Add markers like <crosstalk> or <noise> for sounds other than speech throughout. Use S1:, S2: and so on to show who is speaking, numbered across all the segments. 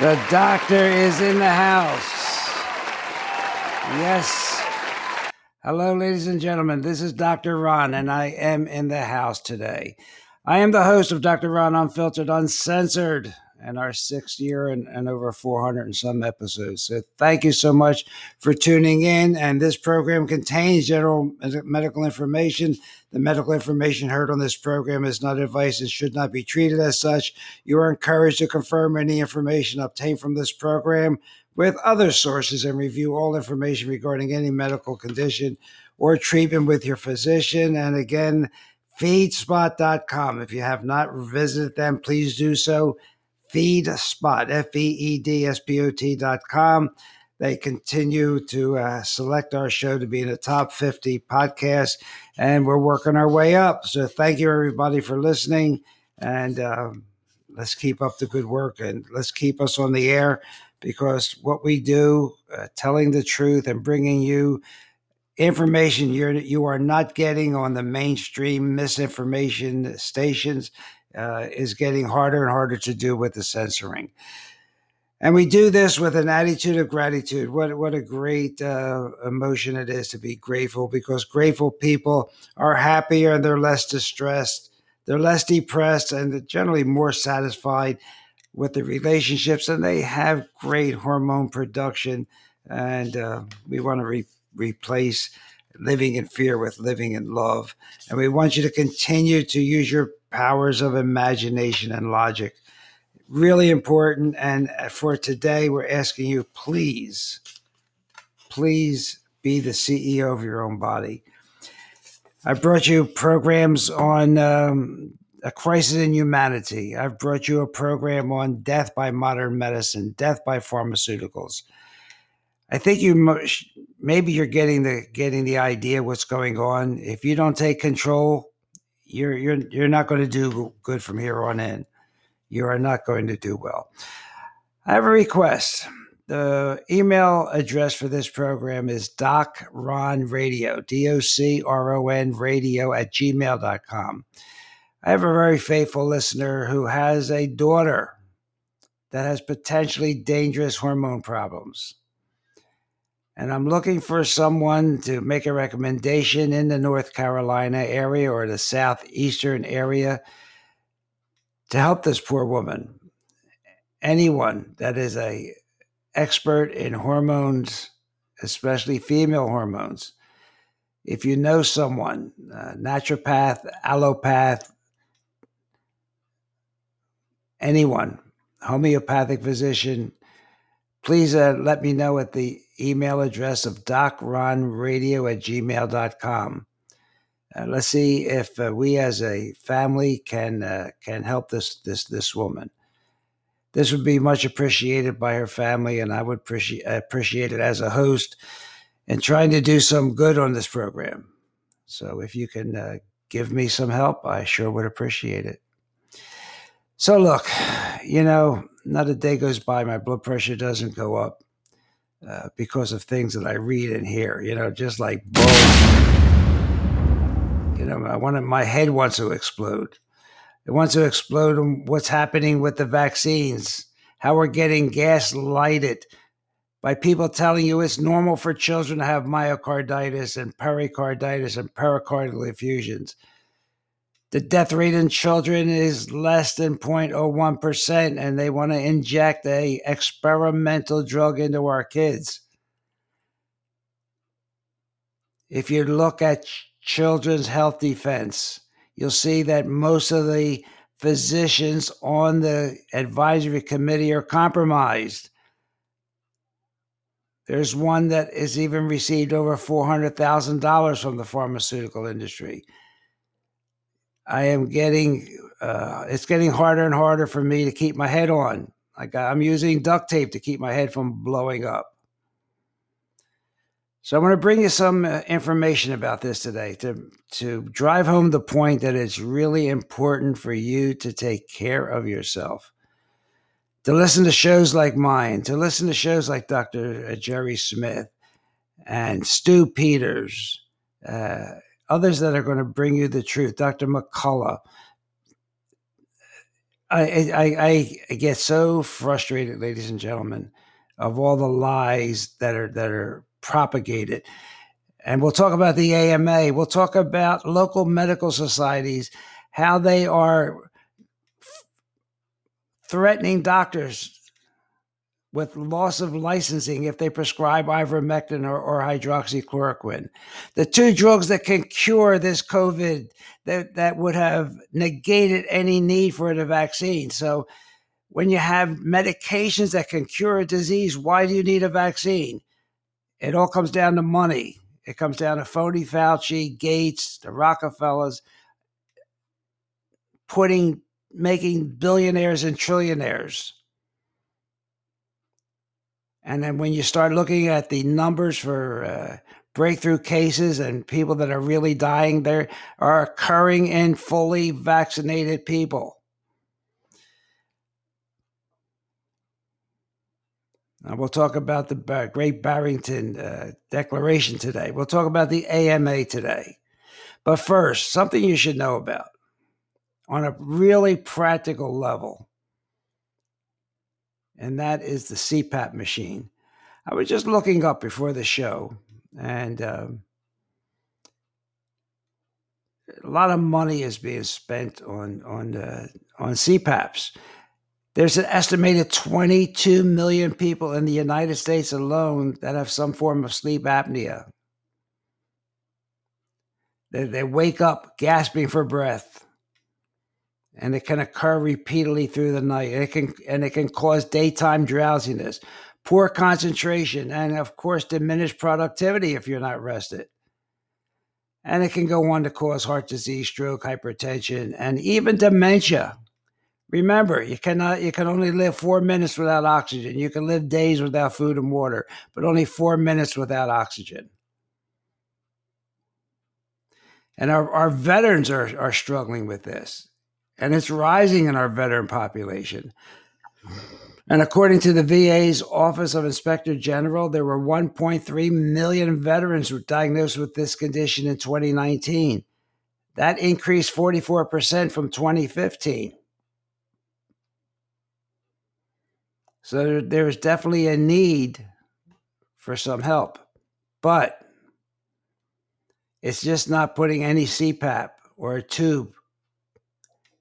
S1: The doctor is in the house. Yes. Hello, ladies and gentlemen. This is Dr. Ron, and I am in the house today. I am the host of Dr. Ron Unfiltered, Uncensored and our sixth year and, and over 400 and some episodes. So thank you so much for tuning in. And this program contains general medical information. The medical information heard on this program is not advice and should not be treated as such. You are encouraged to confirm any information obtained from this program with other sources and review all information regarding any medical condition or treatment with your physician. And again, feedspot.com. If you have not visited them, please do so FeedSpot, F E E D S P O T dot com. They continue to uh, select our show to be in the top 50 podcast, and we're working our way up. So thank you, everybody, for listening. And um, let's keep up the good work and let's keep us on the air because what we do, uh, telling the truth and bringing you information you're you are not getting on the mainstream misinformation stations uh, is getting harder and harder to do with the censoring. And we do this with an attitude of gratitude. What what a great uh, emotion it is to be grateful because grateful people are happier and they're less distressed, they're less depressed, and they're generally more satisfied with the relationships, and they have great hormone production. And uh, we want to re- replace living in fear with living in love. And we want you to continue to use your powers of imagination and logic. Really important. And for today, we're asking you, please, please be the CEO of your own body. I brought you programs on um, a crisis in humanity. I've brought you a program on death by modern medicine, death by pharmaceuticals. I think you maybe you're getting the getting the idea what's going on. If you don't take control, you're you're you're not going to do good from here on in. You are not going to do well. I have a request. The email address for this program is docronradio, D-O-C-R-O-N radio at gmail.com. I have a very faithful listener who has a daughter that has potentially dangerous hormone problems and I'm looking for someone to make a recommendation in the North Carolina area or the southeastern area to help this poor woman. Anyone that is a expert in hormones, especially female hormones. If you know someone, naturopath, allopath, anyone, homeopathic physician, please uh, let me know at the email address of docronradio at gmail.com. Uh, let's see if uh, we as a family can uh, can help this this this woman. This would be much appreciated by her family, and I would appreciate appreciate it as a host and trying to do some good on this program. So if you can uh, give me some help, I sure would appreciate it. So look, you know, not a day goes by my blood pressure doesn't go up uh, because of things that I read and hear. You know, just like boom. You know, I want my head wants to explode. It wants to explode on what's happening with the vaccines, how we're getting gaslighted by people telling you it's normal for children to have myocarditis and pericarditis and pericardial effusions the death rate in children is less than 0.01% and they want to inject a experimental drug into our kids. If you look at children's health defense you'll see that most of the physicians on the advisory committee are compromised. There's one that has even received over $400,000 from the pharmaceutical industry I am getting uh, it's getting harder and harder for me to keep my head on. Like I'm using duct tape to keep my head from blowing up. So I'm going to bring you some uh, information about this today to to drive home the point that it's really important for you to take care of yourself. To listen to shows like mine, to listen to shows like Dr. Uh, Jerry Smith and Stu Peters, uh, others that are going to bring you the truth. Dr. McCullough, I, I, I get so frustrated, ladies and gentlemen, of all the lies that are that are propagated. And we'll talk about the AMA. We'll talk about local medical societies, how they are threatening doctors with loss of licensing if they prescribe ivermectin or, or, hydroxychloroquine. The two drugs that can cure this COVID that, that would have negated any need for the vaccine. So when you have medications that can cure a disease, why do you need a vaccine? It all comes down to money. It comes down to phony Fauci, Gates, the Rockefellers putting making billionaires and trillionaires. And then when you start looking at the numbers for uh, breakthrough cases and people that are really dying, there are occurring in fully vaccinated people. Now we'll talk about the Great Barrington uh, Declaration today. We'll talk about the AMA today. But first, something you should know about on a really practical level, and that is the CPAP machine. I was just looking up before the show, and um, a lot of money is being spent on on uh, on CPAPs. There's an estimated 22 million people in the United States alone that have some form of sleep apnea. They, they wake up gasping for breath and it can occur repeatedly through the night. It can and it can cause daytime drowsiness, poor concentration, and of course diminished productivity if you're not rested. And it can go on to cause heart disease, stroke, hypertension, and even dementia. Remember, you cannot you can only live four minutes without oxygen. You can live days without food and water, but only four minutes without oxygen. And our, our veterans are, are struggling with this and it's rising in our veteran population. And according to the VA's Office of Inspector General, there were 1.3 million veterans diagnosed with this condition in 2019. That increased 44% from 2015. So there's definitely a need for some help. But it's just not putting any CPAP or a tube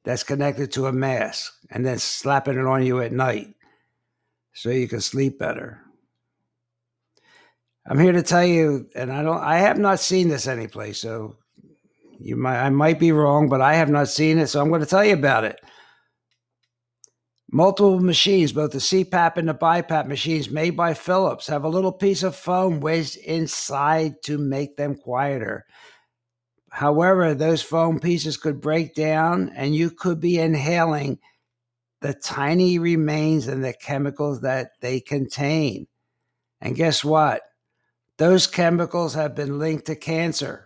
S1: that's connected to a mask and then slapping it on you at night so you can sleep better. I'm here to tell you, and I don't I have not seen this anyplace, so you might I might be wrong, but I have not seen it, so I'm to tell you about it. Multiple machines, both the CPAP and the BiPAP machines made by Philips, have a little piece of foam wedged inside to make them quieter. However, those foam pieces could break down and you could be inhaling the tiny remains and the chemicals that they contain. And guess what? Those chemicals have been linked to cancer.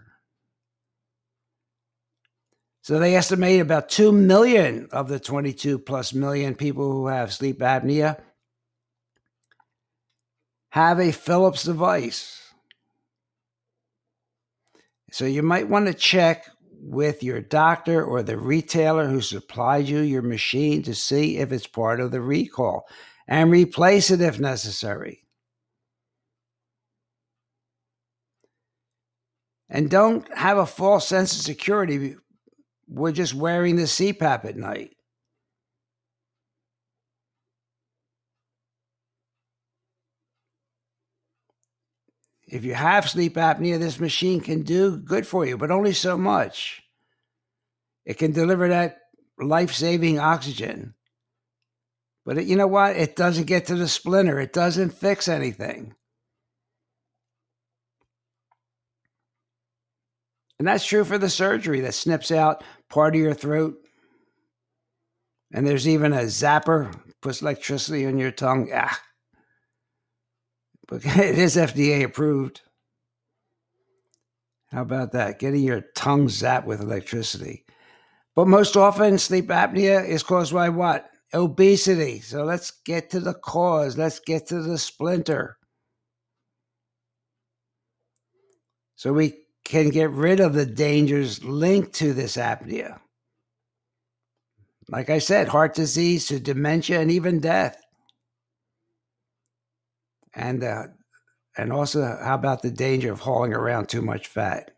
S1: So they estimate about 2 million of the 22 plus million people who have sleep apnea have a Philips device. So you might want to check with your doctor or the retailer who supplied you your machine to see if it's part of the recall and replace it if necessary. And don't have a false sense of security. We're just wearing the CPAP at night. If you have sleep apnea, this machine can do good for you, but only so much. It can deliver that life saving oxygen. But it, you know what? It doesn't get to the splinter, it doesn't fix anything. And that's true for the surgery that snips out part of your throat. And there's even a zapper, puts electricity on your tongue. Ah, but <laughs> it is FDA approved. How about that? Getting your tongue zapped with electricity. But most often, sleep apnea is caused by what? Obesity. So let's get to the cause. Let's get to the splinter. So we can get rid of the dangers linked to this apnea. like I said, heart disease to dementia and even death. And uh, and also, how about the danger of hauling around too much fat?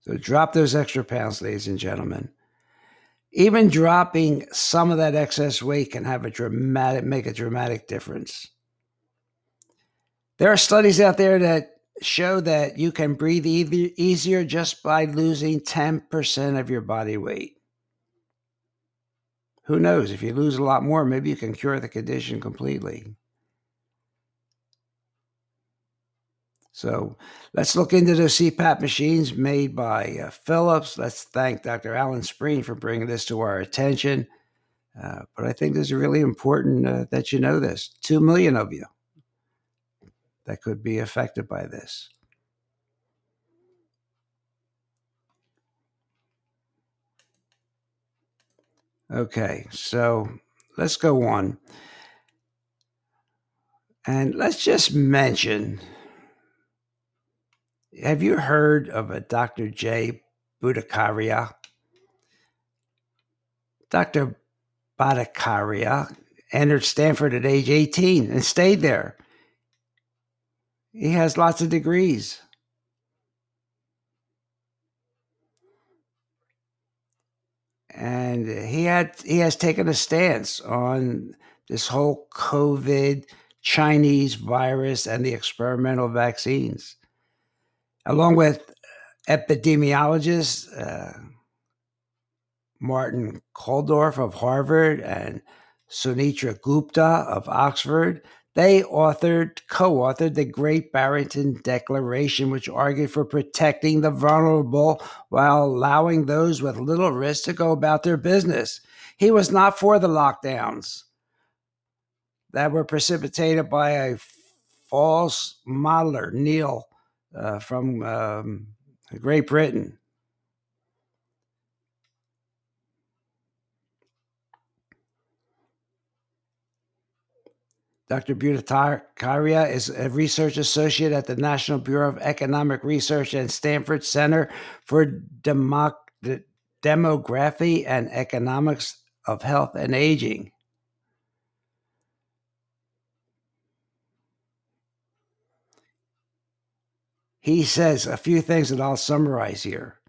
S1: So drop those extra pounds, ladies and gentlemen. Even dropping some of that excess weight can have a dramatic make a dramatic difference. There are studies out there that show that you can breathe easier just by losing 10% of your body weight. Who knows? If you lose a lot more, maybe you can cure the condition completely. So let's look into those CPAP machines made by uh, Philips. Let's thank Dr. Alan Spreen for bringing this to our attention. Uh, but I think this is really important uh, that you know this. Two million of you that could be affected by this. Okay, so let's go on. And let's just mention have you heard of a Dr. J. Bhattacharya? Dr. Bhattacharya entered Stanford at age 18 and stayed there. He has lots of degrees. And he had he has taken a stance on this whole COVID Chinese virus and the experimental vaccines along with epidemiologist uh, Martin Kulldorff of Harvard and Sunetra Gupta of Oxford. They authored, co authored the Great Barrington Declaration, which argued for protecting the vulnerable while allowing those with little risk to go about their business. He was not for the lockdowns that were precipitated by a false modeler, Neil uh, from um, Great Britain. Dr. Bhattacharya is a research associate at the National Bureau of Economic Research and Stanford Center for Demo- Demography and Economics of Health and Aging. He says a few things that I'll summarize here.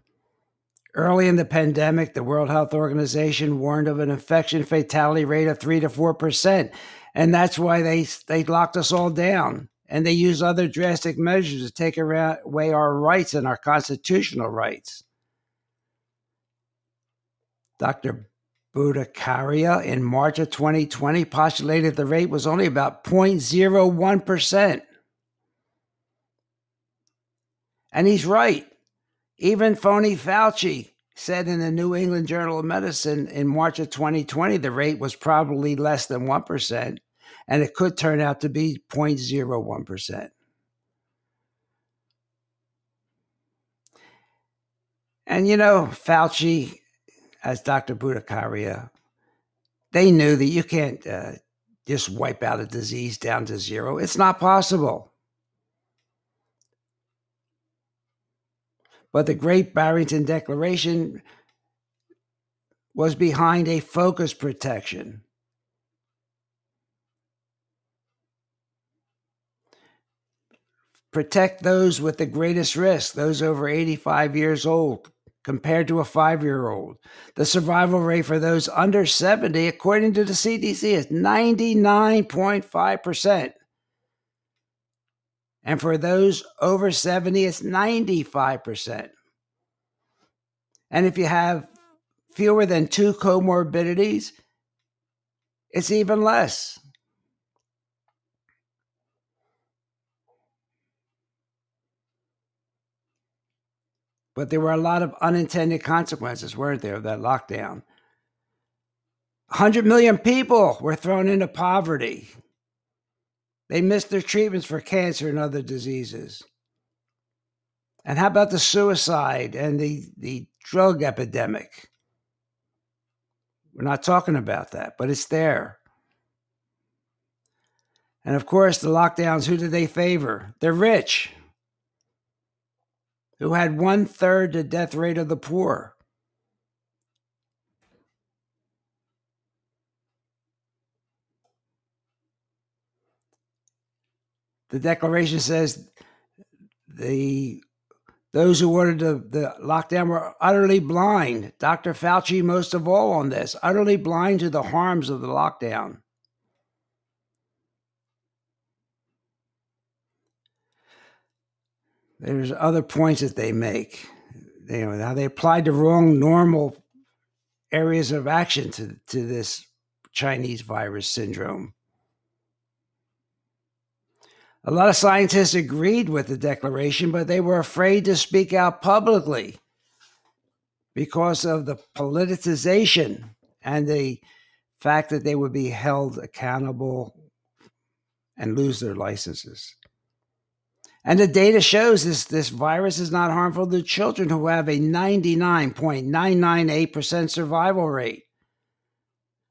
S1: Early in the pandemic, the World Health Organization warned of an infection fatality rate of 3 to 4%. And that's why they, they locked us all down. And they used other drastic measures to take away our rights and our constitutional rights. Dr. Bhattacharya in March of 2020 postulated the rate was only about 0.01%. And he's right. Even phony Fauci said in the New England Journal of Medicine in March of 2020 the rate was probably less than 1%, and it could turn out to be 0.01%. And you know, Fauci, as Dr. Bhattacharya, they knew that you can't uh, just wipe out a disease down to zero. It's not possible. But the Great Barrington Declaration was behind a focus protection. Protect those with the greatest risk, those over 85 years old, compared to a five year old. The survival rate for those under 70, according to the CDC, is 99.5%. And for those over 70, it's 95%. And if you have fewer than two comorbidities, it's even less. But there were a lot of unintended consequences, weren't there, of that lockdown? 100 million people were thrown into poverty. They missed their treatments for cancer and other diseases. And how about the suicide and the, the drug epidemic? We're not talking about that, but it's there. And of course, the lockdowns, who do they favor? They're rich, who had one third the death rate of the poor. The declaration says the those who ordered the, the lockdown were utterly blind. Dr. Fauci, most of all, on this, utterly blind to the harms of the lockdown. There's other points that they make. You know, how they applied the wrong normal areas of action to, to this Chinese virus syndrome. A lot of scientists agreed with the declaration, but they were afraid to speak out publicly because of the politicization and the fact that they would be held accountable and lose their licenses. And the data shows this, this virus is not harmful to children who have a 99.998% survival rate.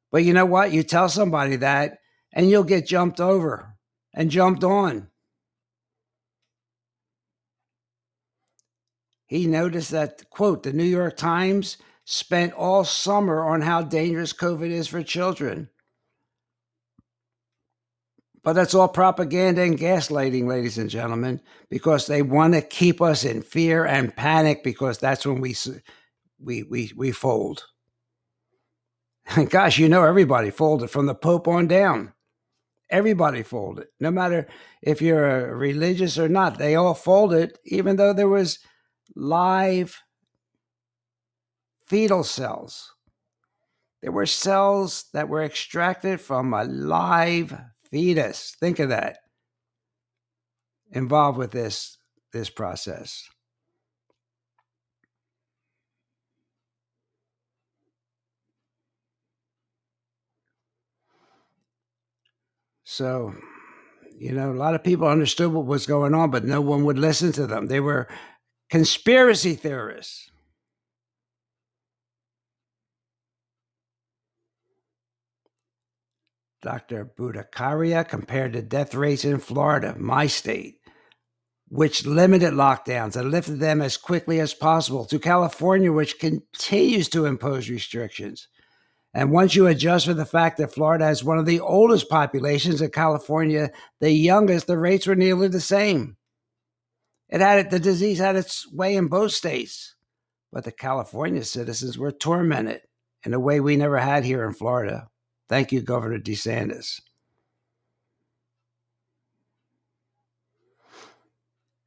S1: But you know what? You tell somebody that and you'll get jumped over and jumped on. He noticed that, quote, the New York Times spent all summer on how dangerous COVID is for children. But that's all propaganda and gaslighting, ladies and gentlemen, because they want to keep us in fear and panic because that's when we we we we fold. And <laughs> gosh, you know everybody folded from the Pope on down. Everybody folded, no matter if you're religious or not. They all folded, even though there was live fetal cells. There were cells that were extracted from a live fetus. Think of that. Involved with this this process. So, you know, a lot of people understood what was going on, but no one would listen to them. They were conspiracy theorists. Dr. Bhattacharya compared the death rates in Florida, my state, which limited lockdowns and lifted them as quickly as possible, to California, which continues to impose restrictions. And once you adjust for the fact that Florida has one of the oldest populations and California the youngest, the rates were nearly the same. It had the disease had its way in both states, but the California citizens were tormented in a way we never had here in Florida. Thank you, Governor DeSantis.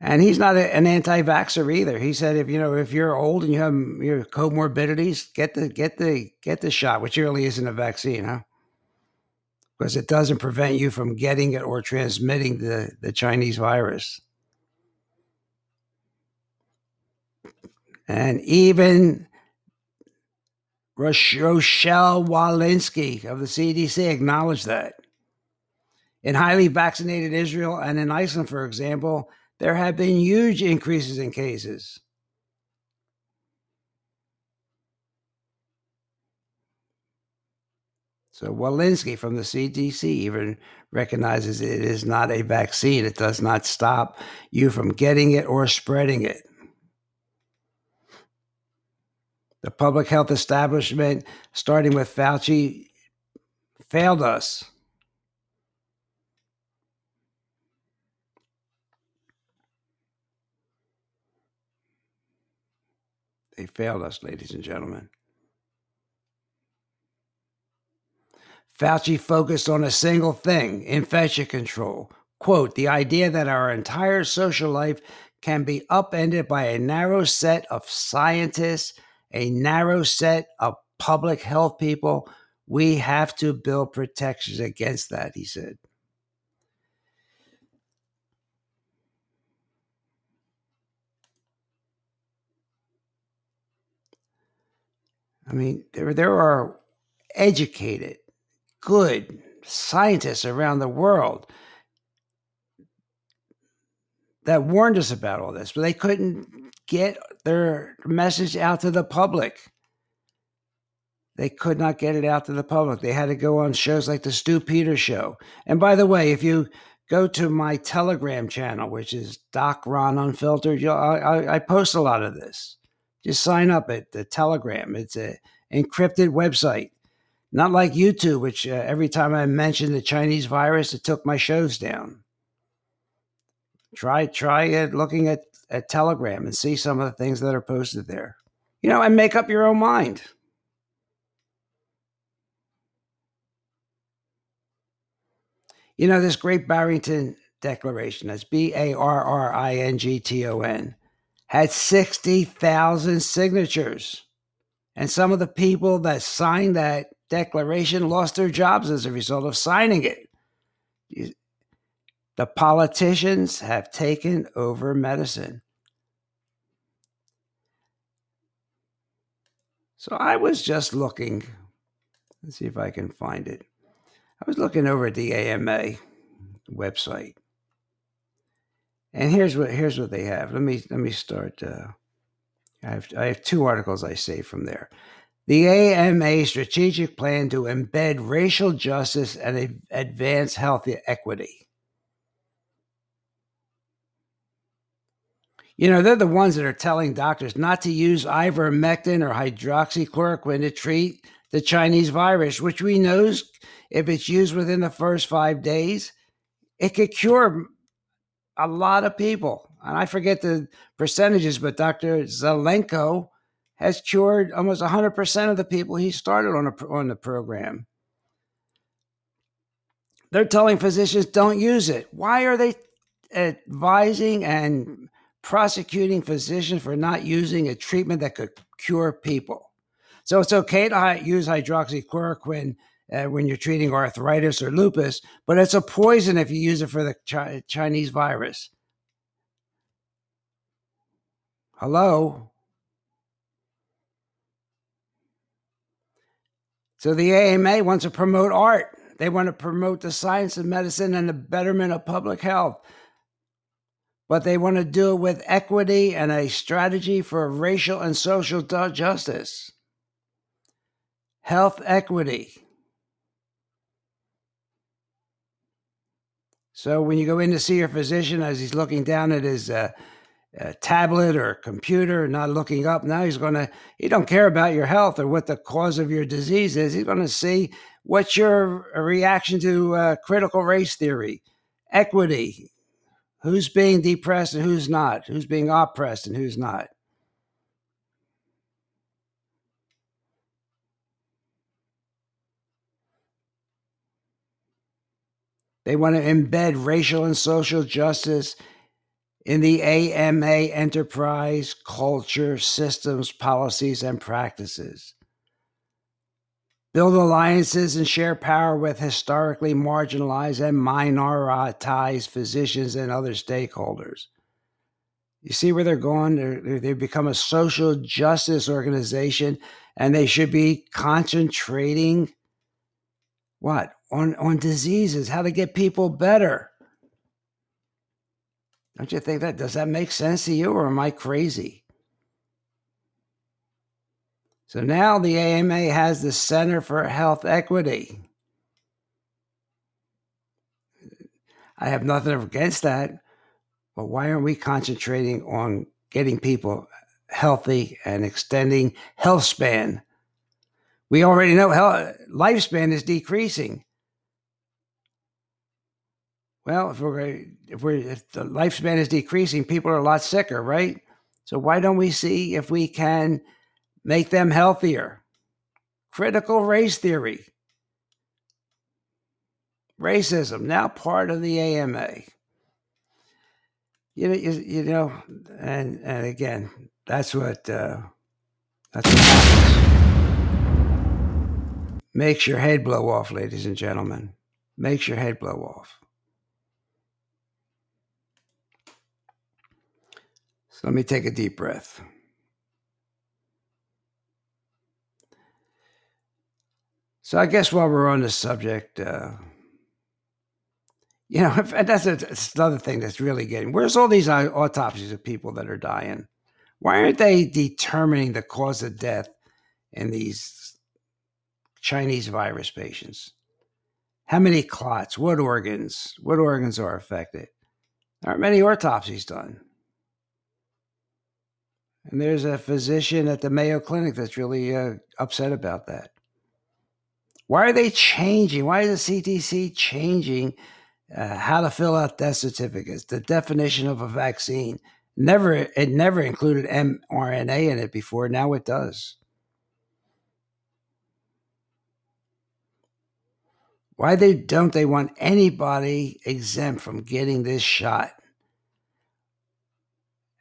S1: And he's not a, an anti-vaxxer either. He said, if you know, if you're old and you have your comorbidities, get the get the get the shot, which really isn't a vaccine, huh? Because it doesn't prevent you from getting it or transmitting the, the Chinese virus. And even Rochelle Walensky of the CDC acknowledged that. In highly vaccinated Israel and in Iceland, for example, there have been huge increases in cases. So Walensky from the CDC even recognizes it is not a vaccine. It does not stop you from getting it or spreading it. The public health establishment, starting with Fauci, failed us. They failed us, ladies and gentlemen. Fauci focused on a single thing infection control. Quote, the idea that our entire social life can be upended by a narrow set of scientists a narrow set of public health people. We have to build protections against that, he said. I mean, there, there are educated, good scientists around the world that warned us about all this, but they couldn't get their message out to the public. They could not get it out to the public. They had to go on shows like the Stu Peters Show. And by the way, if you go to my Telegram channel, which is Doc Ron Unfiltered, I, I, I post a lot of this. Just sign up at the Telegram. It's an encrypted website, not like YouTube, which uh, every time I mention the Chinese virus, it took my shows down. Try try it looking at, at Telegram and see some of the things that are posted there. You know, and make up your own mind. You know, this Great Barrington Declaration, that's B A R R I N G T O N, had 60,000 signatures. And some of the people that signed that declaration lost their jobs as a result of signing it. The politicians have taken over medicine. So I was just looking. Let's see if I can find it. I was looking over at the AMA website, and here's what here's what they have. Let me let me start. Uh, I have I have two articles I saved from there. The AMA strategic plan to embed racial justice and advance health equity. You know, they're the ones that are telling doctors not to use ivermectin or hydroxychloroquine to treat the Chinese virus, which we know if it's used within the first five days, it could cure a lot of people. And I forget the percentages, but Dr. Zelenko has cured almost 100% of the people he started on, a, on the program. They're telling physicians don't use it. Why are they advising and prosecuting physicians for not using a treatment that could cure people? So it's okay to use hydroxychloroquine uh, when you're treating arthritis or lupus, but it's a poison if you use it for the chi- Chinese virus. Hello? So the AMA wants to promote art. They want to promote the science of medicine and the betterment of public health. But they want to do it with equity and a strategy for racial and social justice. Health equity. So when you go in to see your physician as he's looking down at his uh, a tablet or computer, not looking up. Now he's going to, he don't care about your health or what the cause of your disease is. He's going to see what's your reaction to uh, critical race theory, equity, who's being depressed and who's not, who's being oppressed and who's not. They want to embed racial and social justice in the AMA enterprise, culture, systems, policies, and practices. Build alliances and share power with historically marginalized and minoritized physicians and other stakeholders. You see where they're going? They become a social justice organization and they should be concentrating what? On, on diseases, how to get people better don't you think that does that make sense to you or am I crazy? So now the AMA has the Center for Health Equity. I have nothing against that, but why aren't we concentrating on getting people healthy and extending health span? We already know health, lifespan is decreasing. Well, if we're if we're if the lifespan is decreasing, people are a lot sicker, right? So why don't we see if we can make them healthier? Critical race theory. Racism, now part of the AMA. You know, you, you know, and and again, that's what uh, that's what happens. Makes your head blow off, ladies and gentlemen. Makes your head blow off. Let me take a deep breath. So I guess while we're on the subject, uh, you know, <laughs> that's, a, that's another thing that's really getting. Where's all these autopsies of people that are dying? Why aren't they determining the cause of death in these Chinese virus patients? How many clots? What organs? What organs are affected? There aren't many autopsies done. And there's a physician at the Mayo Clinic that's really uh, upset about that. Why are they changing? Why is the CDC changing uh, how to fill out death certificates, the definition of a vaccine. Never, it never included mRNA in it before. Now it does. Why they don't they want anybody exempt from getting this shot?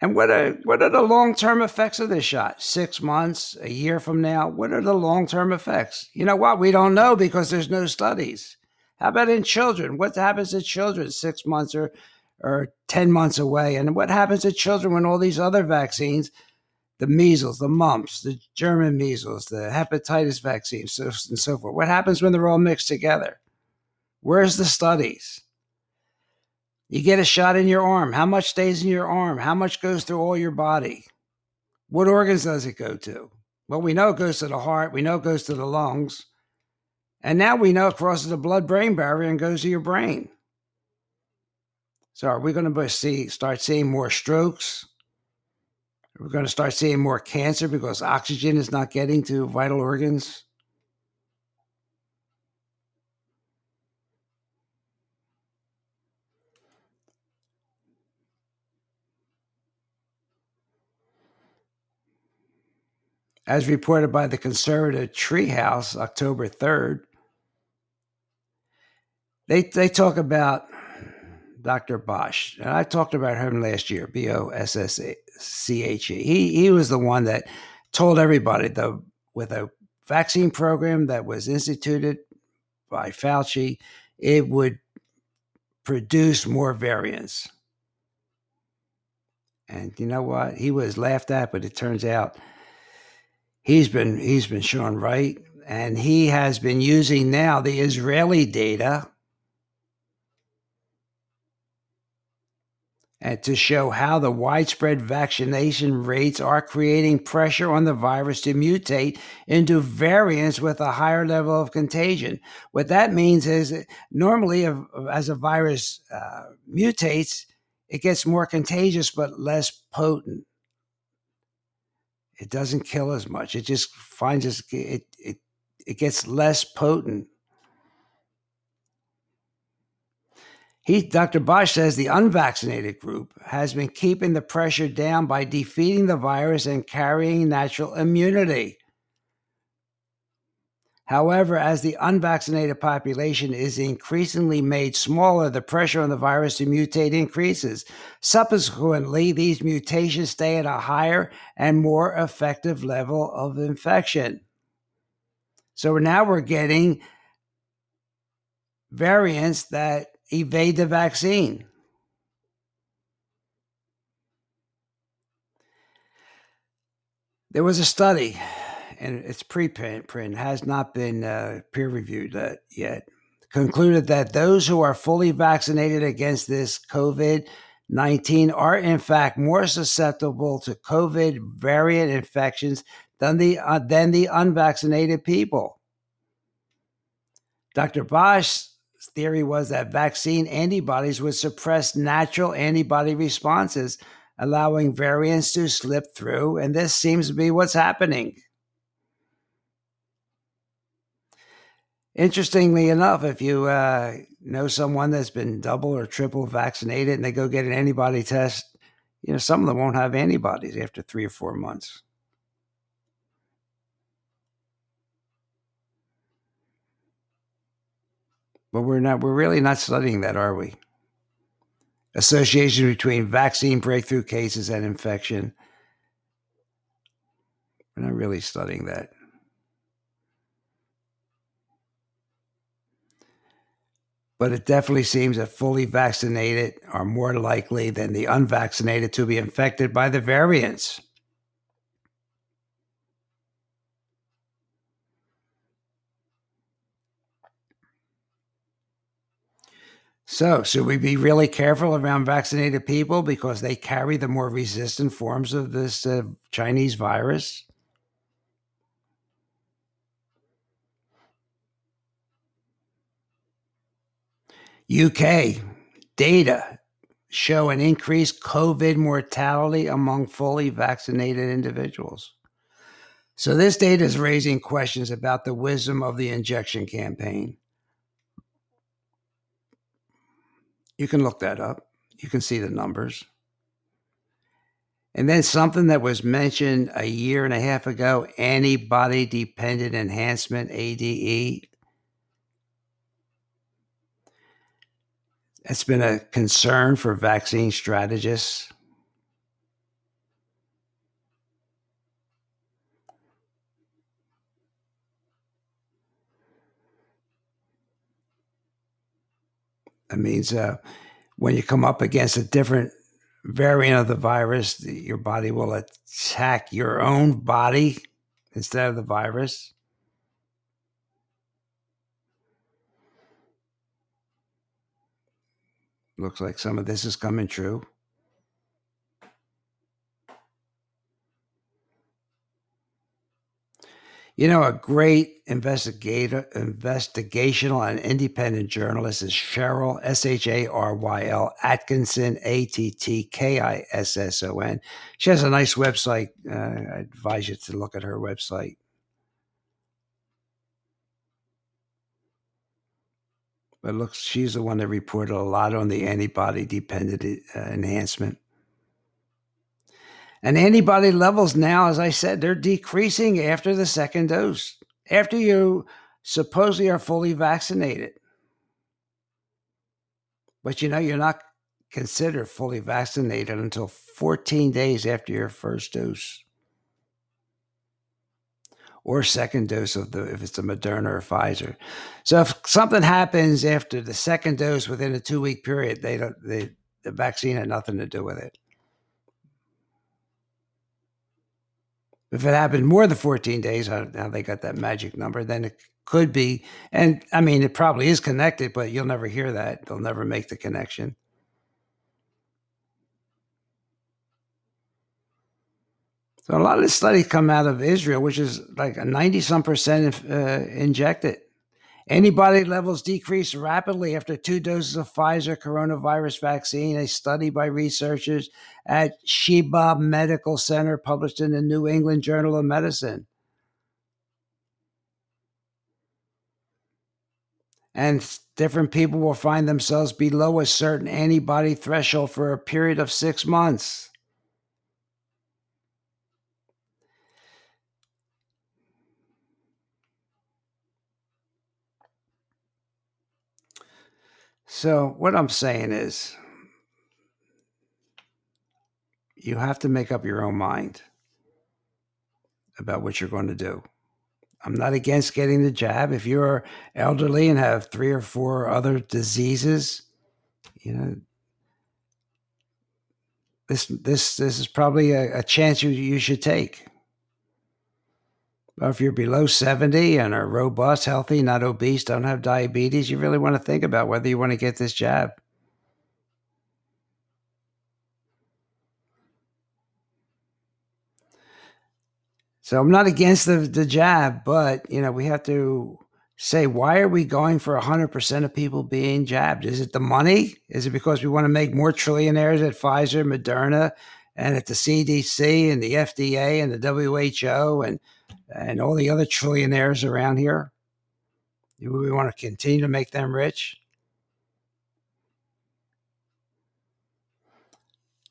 S1: And what are what are the long term effects of this shot? Six months, a year from now, what are the long term effects? You know what? We don't know because there's no studies. How about in children? What happens to children six months or or ten months away? And what happens to children when all these other vaccines, the measles, the mumps, the German measles, the hepatitis vaccines, so, and so forth? What happens when they're all mixed together? Where's the studies? You get a shot in your arm. How much stays in your arm? How much goes through all your body? What organs does it go to? Well, we know it goes to the heart. We know it goes to the lungs. And now we know it crosses the blood brain barrier and goes to your brain. So are we going to see start seeing more strokes? We're going to start seeing more cancer because oxygen is not getting to vital organs. As reported by the conservative Treehouse October 3rd, they, they talk about Dr. Bossche. And I talked about him last year, B O S S C H E. He, he was the one that told everybody the, with a vaccine program that was instituted by Fauci, it would produce more variants. And you know what? He was laughed at, but it turns out he's been he's been shown right, and he has been using now the Israeli data and to show how the widespread vaccination rates are creating pressure on the virus to mutate into variants with a higher level of contagion. What that means is normally, as a virus uh, mutates, it gets more contagious but less potent it doesn't kill as much. It just finds us. it it, it gets less potent. He, Dr. Bossche says the unvaccinated group has been keeping the pressure down by defeating the virus and carrying natural immunity. However, as the unvaccinated population is increasingly made smaller, the pressure on the virus to mutate increases. Subsequently, these mutations stay at a higher and more effective level of infection. So now we're getting variants that evade the vaccine. There was a study and it's preprint, print has not been uh, peer reviewed uh, yet, concluded that those who are fully vaccinated against this COVID 19 are in fact more susceptible to COVID variant infections than the, uh, than the unvaccinated people. Dr. Bossche's theory was that vaccine antibodies would suppress natural antibody responses, allowing variants to slip through, and this seems to be what's happening. Interestingly enough, if you uh, know someone that's been double or triple vaccinated and they go get an antibody test, you know, some of them won't have antibodies after three or four months. But we're not, we're really not studying that, are we? Association between vaccine breakthrough cases and infection. We're not really studying that. But it definitely seems that fully vaccinated are more likely than the unvaccinated to be infected by the variants. So, should we be really careful around vaccinated people because they carry the more resistant forms of this uh, Chinese virus? UK data show an increased COVID mortality among fully vaccinated individuals. So, this data is raising questions about the wisdom of the injection campaign. You can look that up. You can see the numbers. And then something that was mentioned a year and a half ago antibody dependent enhancement, ADE. It's been a concern for vaccine strategists. That means uh, when you come up against a different variant of the virus, your body will attack your own body instead of the virus. Looks like some of this is coming true. You know, a great investigator, investigational and independent journalist is Sharyl S H A R Y L Attkisson A T T K I S S O N. She has a nice website. Uh, I advise you to look at her website. But looks, she's the one that reported a lot on the antibody dependent uh, enhancement. And antibody levels now, as I said, they're decreasing after the second dose, after you supposedly are fully vaccinated. But you know, you're not considered fully vaccinated until 14 days after your first dose or second dose of the if it's a Moderna or Pfizer. So if something happens after the second dose within a two week period, they don't they, the vaccine had nothing to do with it. If it happened more than 14 days, how they got that magic number, then it could be. And I mean, it probably is connected, but you'll never hear that. They'll never make the connection. So a lot of the studies come out of Israel, which is like a 90 some percent uh, injected. Antibody levels decrease rapidly after two doses of Pfizer coronavirus vaccine. A study by researchers at Sheba Medical Center published in the New England Journal of Medicine. And different people will find themselves below a certain antibody threshold for a period of six months. So, what I'm saying is, you have to make up your own mind about what you're going to do. I'm not against getting the jab. If you're elderly and have three or four other diseases, you know, this this this is probably a, a chance you you should take. But if you're below 70 and are robust, healthy, not obese, don't have diabetes, you really want to think about whether you want to get this jab. So I'm not against the, the jab, but you know, we have to say why are we going for 100% of people being jabbed? Is it the money? Is it because we want to make more trillionaires at Pfizer, Moderna, and at the CDC and the FDA and the WHO and and all the other trillionaires around here. We want to continue to make them rich.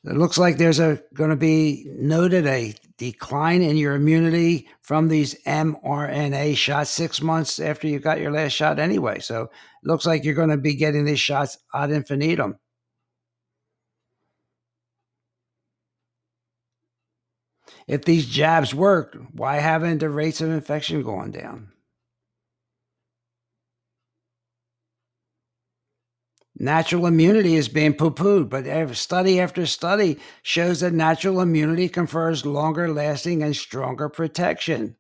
S1: It looks like there's a going to be noted a decline in your immunity from these mRNA shots six months after you got your last shot anyway. So it looks like you're going to be getting these shots ad infinitum. If these jabs work, why haven't the rates of infection gone down? Natural immunity is being poo pooed, but study after study shows that natural immunity confers longer lasting and stronger protection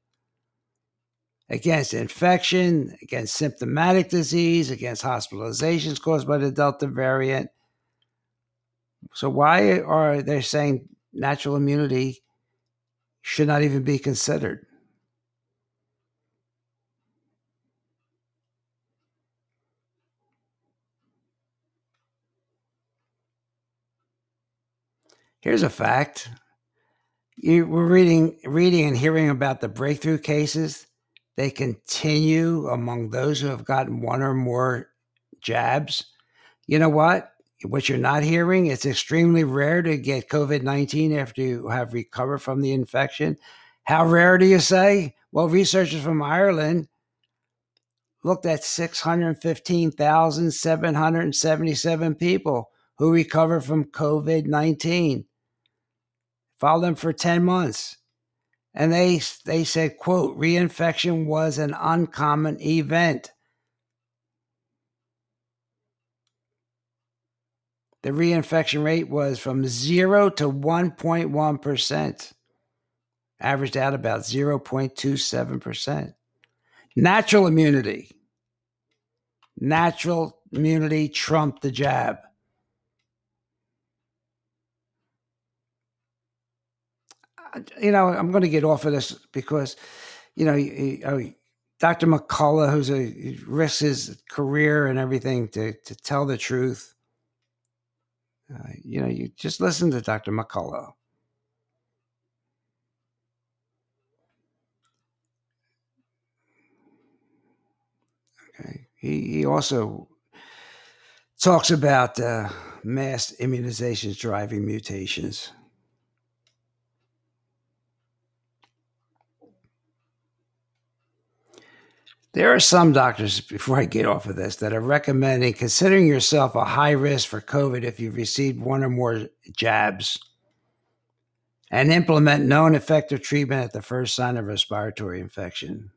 S1: against infection, against symptomatic disease, against hospitalizations caused by the Delta variant. So, why are they saying natural immunity should not even be considered. Here's a fact. You were reading, reading and hearing about the breakthrough cases. They continue among those who have gotten one or more jabs. You know what? What you're not hearing, it's extremely rare to get COVID 19 after you have recovered from the infection. How rare do you say? Well, researchers from Ireland looked at 615,777 people who recovered from COVID 19. Followed them for 10 months. And they, they said, quote, reinfection was an uncommon event. The reinfection rate was from 0 to 1.1%, averaged out about 0.27%. Natural immunity. Natural immunity trumped the jab. You know, I'm going to get off of this because, you know, oh, Dr. McCullough, who's a risks his career and everything to to tell the truth. Uh, you know, you just listen to Dr. McCullough. Okay. He, he also talks about uh, mass immunizations driving mutations. There are some doctors, before I get off of this, that are recommending considering yourself a high risk for COVID if you've received one or more jabs and implement known effective treatment at the first sign of respiratory infection.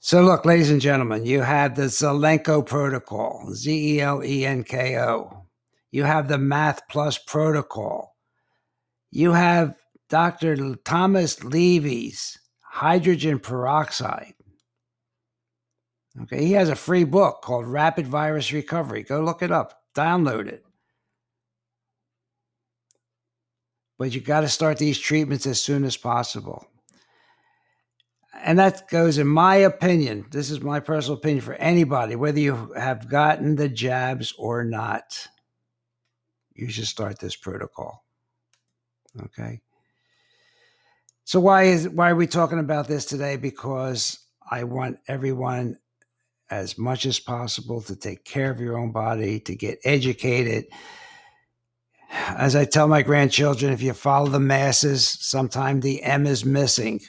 S1: So, look, ladies and gentlemen, you have the Zelenko protocol, Z E L E N K O. You have the Math Plus protocol. You have Dr. Thomas Levy's hydrogen peroxide. Okay, he has a free book called Rapid Virus Recovery. Go look it up, download it. But you got to start these treatments as soon as possible. And that goes in my opinion this is my personal opinion for anybody whether you have gotten the jabs or not you should start this protocol. Okay? So why is why are we talking about this today? Because i want everyone as much as possible to take care of your own body to get educated as i tell my grandchildren if you follow the masses sometime the m is missing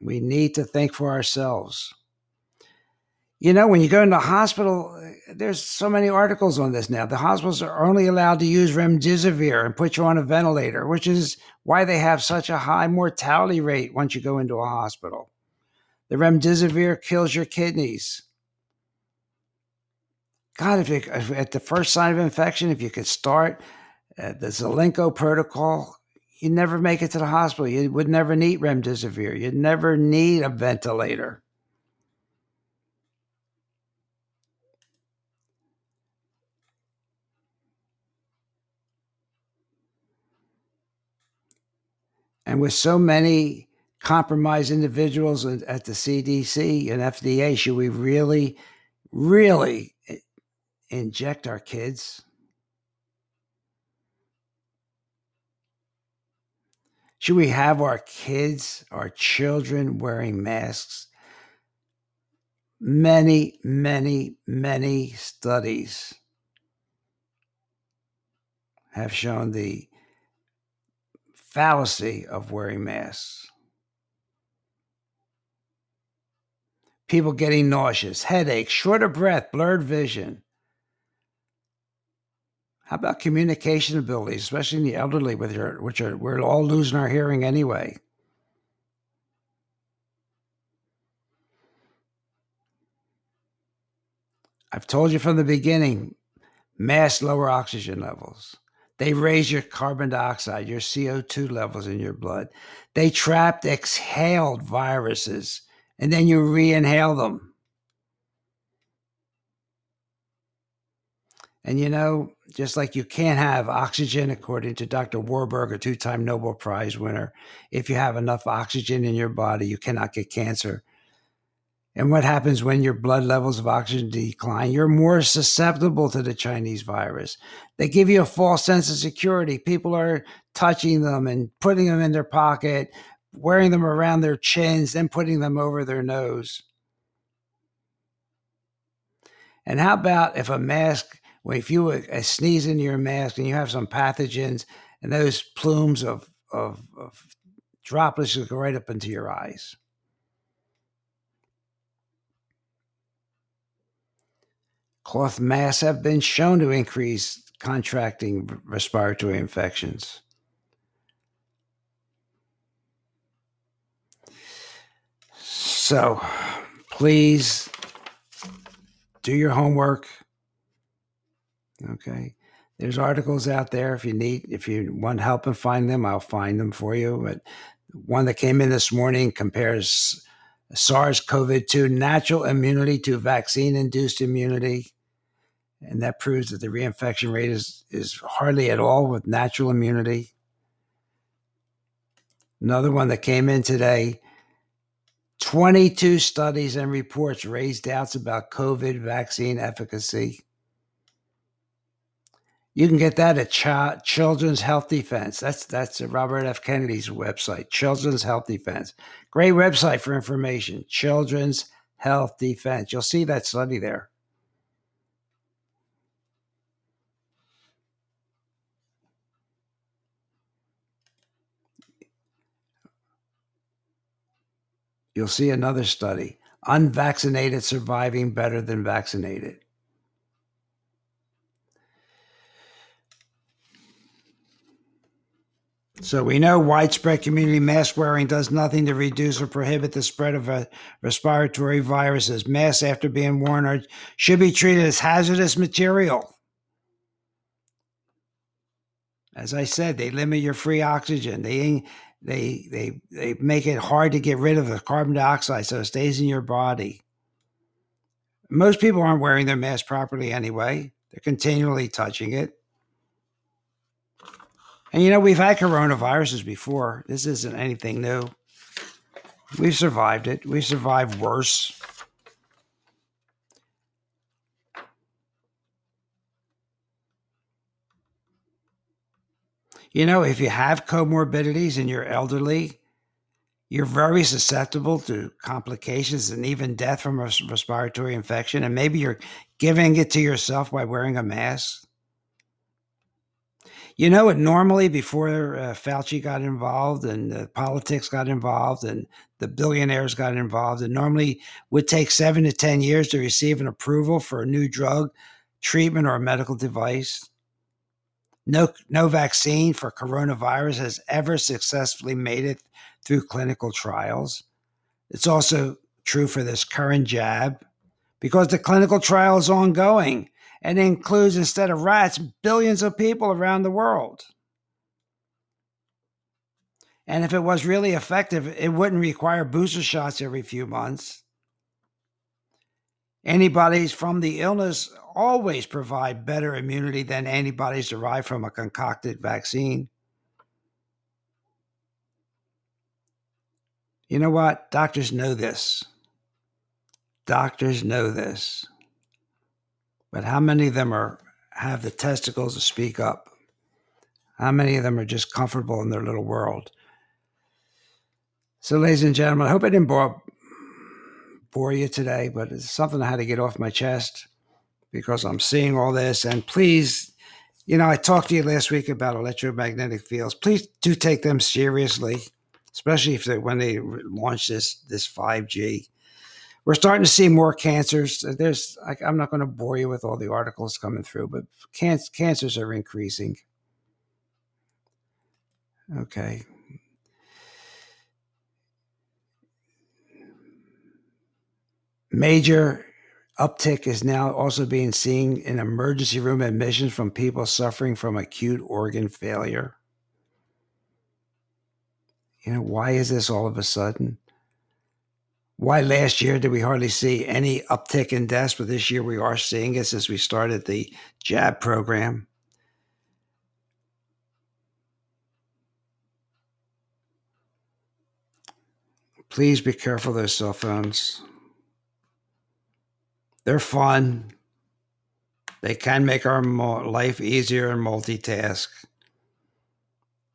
S1: we need to think for ourselves. You know, when you go into a hospital, there's so many articles on this now. The hospitals are only allowed to use remdesivir and put you on a ventilator, which is why they have such a high mortality rate once you go into a hospital. The remdesivir kills your kidneys. God, if, you, if at the first sign of infection, if you could start uh, the Zelenko protocol, you'd never make it to the hospital. You would never need remdesivir. You'd never need a ventilator. And with so many compromised individuals at the CDC and FDA, should we really, really inject our kids? Should we have our kids, our children wearing masks? Many, many, many studies have shown the fallacy of wearing masks. People getting nauseous, headaches, short of breath, blurred vision. How about communication abilities, especially in the elderly, with your, which are we're all losing our hearing anyway. I've told you from the beginning, mass lower oxygen levels. They raise your carbon dioxide, your CO2 levels in your blood. They trapped exhaled viruses, and then you re inhale them. And you know, just like you can't have oxygen, according to Dr. Warburg, a two time Nobel Prize winner, if you have enough oxygen in your body, you cannot get cancer. And what happens when your blood levels of oxygen decline? You're more susceptible to the Chinese virus. They give you a false sense of security. People are touching them and putting them in their pocket, wearing them around their chins, then putting them over their nose. And how about if a mask, if you sneeze into your mask and you have some pathogens and those plumes of, of, of droplets go right up into your eyes? Cloth masks have been shown to increase contracting respiratory infections. So please do your homework. Okay. There's articles out there if you need, if you want help and find them, I'll find them for you. But one that came in this morning compares SARS CoV 2 natural immunity to vaccine induced immunity. And that proves that the reinfection rate is, is hardly at all with natural immunity. Another one that came in today 22 studies and reports raise doubts about COVID vaccine efficacy. You can get that at Ch- Children's Health Defense. That's that's Robert F. Kennedy's website, Children's Health Defense. Great website for information. Children's Health Defense. You'll see that study there. You'll see another study unvaccinated surviving better than vaccinated. So we know widespread community mask wearing does nothing to reduce or prohibit the spread of uh, respiratory viruses. Masks, after being worn, are, should be treated as hazardous material. As I said, they limit your free oxygen. They they they they make it hard to get rid of the carbon dioxide so it stays in your body. Most people aren't wearing their mask properly anyway. They're continually touching it. And you know, we've had coronaviruses before. This isn't anything new. We've survived it. We've survived worse. You know, if you have comorbidities and you're elderly, you're very susceptible to complications and even death from a respiratory infection. And maybe you're giving it to yourself by wearing a mask. You know, it normally before uh, Fauci got involved and uh, politics got involved and the billionaires got involved, it normally would take seven to 10 years to receive an approval for a new drug, treatment, or a medical device. No, no vaccine for coronavirus has ever successfully made it through clinical trials. It's also true for this current jab because the clinical trial is ongoing and includes, instead of rats, billions of people around the world. And if it was really effective, it wouldn't require booster shots every few months. Antibodies from the illness always provide better immunity than antibodies derived from a concocted vaccine. You know what? Doctors know this. Doctors know this. But how many of them are have the testicles to speak up? How many of them are just comfortable in their little world? So, ladies and gentlemen, I hope I didn't bore, bore you today, but it's something I had to get off my chest because I'm seeing all this. And please, you know, I talked to you last week about electromagnetic fields. Please do take them seriously, especially if they, when they launch this this 5G. We're starting to see more cancers. There's, I, am not going to bore you with all the articles coming through, but can, cancers are increasing. Okay, Major uptick is now also being seen in emergency room admissions from people suffering from acute organ failure. You know, why is this all of a sudden? Why last year did we hardly see any uptick in deaths, but this year we are seeing it since we started the jab program? Please be careful of those cell phones. They're fun. They can make our life easier and multitask.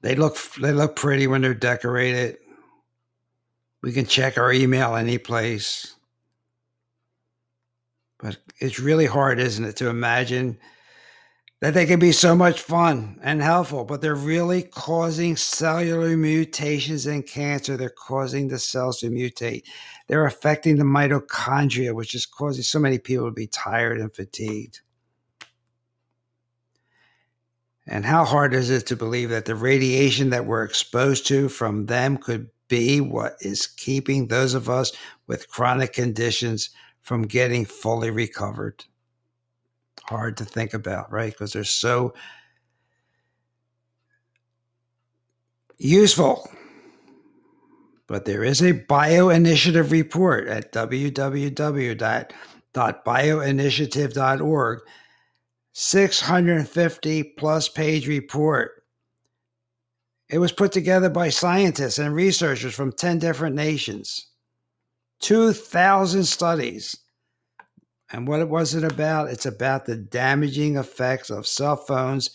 S1: They look they look pretty when they're decorated. We can check our email any place. But it's really hard, isn't it, to imagine that they can be so much fun and helpful, but they're really causing cellular mutations in cancer. They're causing the cells to mutate. They're affecting the mitochondria, which is causing so many people to be tired and fatigued. And how hard is it to believe that the radiation that we're exposed to from them could be what is keeping those of us with chronic conditions from getting fully recovered? Hard to think about, right? Because they're so useful. But there is a bioinitiative report at www.bioinitiative.org 650 plus page report. It was put together by scientists and researchers from 10 different nations, 2,000 studies. And what was it about? It's about the damaging effects of cell phones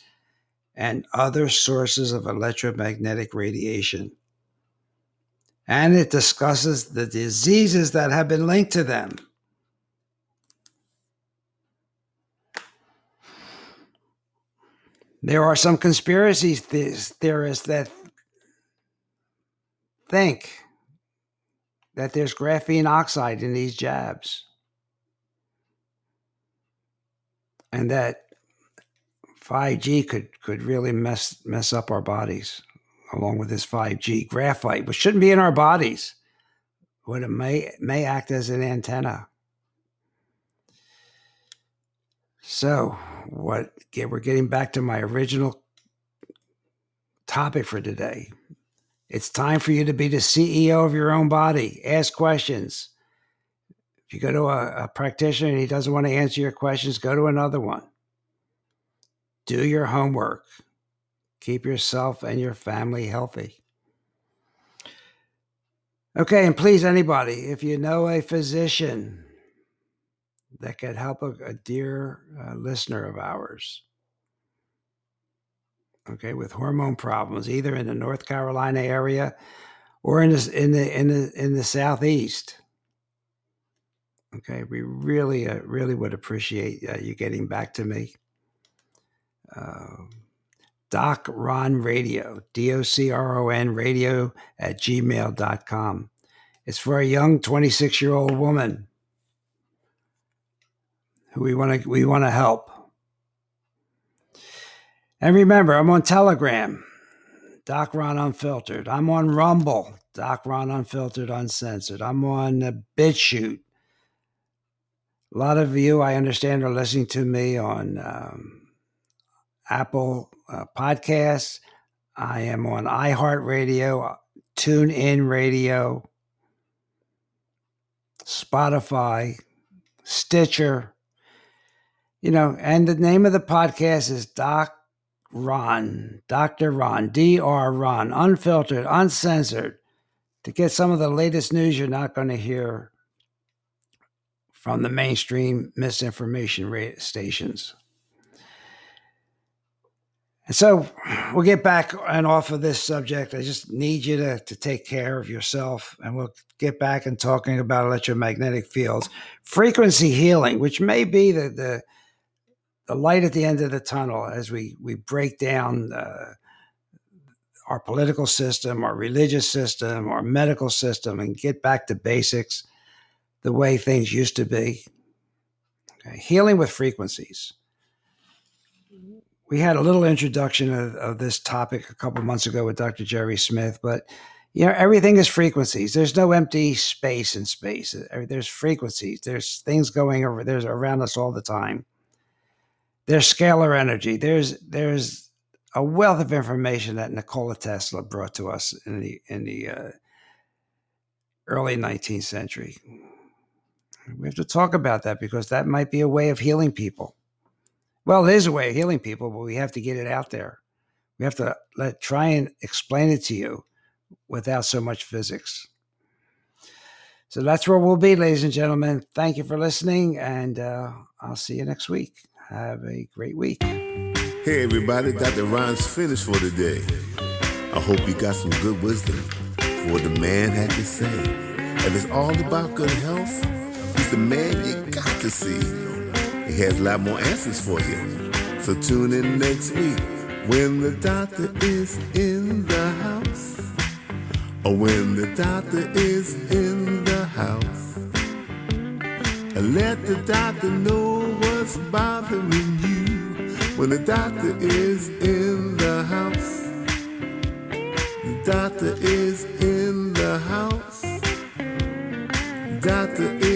S1: and other sources of electromagnetic radiation. And it discusses the diseases that have been linked to them. There are some conspiracy theorists that think that there's graphene oxide in these jabs and that 5G could, could really mess mess up our bodies along with this 5G graphite, which shouldn't be in our bodies, but it may may act as an antenna. So, what we're getting back to my original topic for today. It's time for you to be the CEO of your own body. Ask questions. If you go to a, a practitioner and he doesn't want to answer your questions, go to another one. Do your homework. Keep yourself and your family healthy. Okay, and please, anybody, if you know a physician that could help a, a dear uh, listener of ours. Okay, with hormone problems, either in the North Carolina area or in the in the in the in the southeast. Okay, we really uh, really would appreciate uh, you getting back to me. Uh, Doc Ron Radio, D O C R O N radio at gmail.com. It's for a young 26 year old woman who we want to we want to help. And remember, I'm on Telegram, Doc Ron Unfiltered. I'm on Rumble, Doc Ron Unfiltered Uncensored. I'm on uh, BitChute. A lot of you, I understand, are listening to me on um, Apple uh, Podcasts. I am on iHeartRadio, TuneIn Radio, Spotify, Stitcher, you know, and the name of the podcast is Doc Ron, Dr. Ron, D.R. Ron, unfiltered, uncensored, to get some of the latest news you're not going to hear from the mainstream misinformation stations. And so we'll get back and off of this subject. I just need you to, to take care of yourself, and we'll get back and talking about electromagnetic fields, frequency healing, which may be the, the the light at the end of the tunnel as we we break down uh, our political system, our religious system, our medical system, and get back to basics, the way things used to be. Okay. Healing with frequencies. We had a little introduction of, of this topic a couple months ago with Dr. Jerry Smith, but you know everything is frequencies. There's no empty space in space. There's frequencies. There's things going over. There's around us all the time there's scalar energy. There's there's a wealth of information that Nikola Tesla brought to us in the in the uh, early 19th century. We have to talk about that because that might be a way of healing people. Well, it is a way of healing people, but we have to get it out there. We have to let try and explain it to you without so much physics. So that's where we'll be, ladies and gentlemen. Thank you for listening, and uh, I'll see you next week. Have a great week.
S2: Hey, everybody, Dr. Ron's finished for today. I hope you got some good wisdom for what the man had to say. And it's all about good health, He's the man you got to see. He has a lot more answers for you. So tune in next week when the doctor is in the house. Or when the doctor is in the house. And let the doctor know what's bothering you. When the doctor is in the house. The doctor is in the house. Doctor is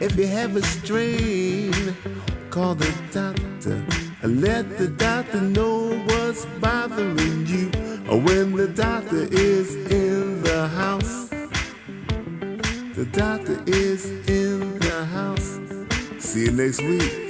S2: If you have a strain, call the doctor. Let the doctor know what's bothering you. When the doctor is in the house, the doctor is in the house. See you next week.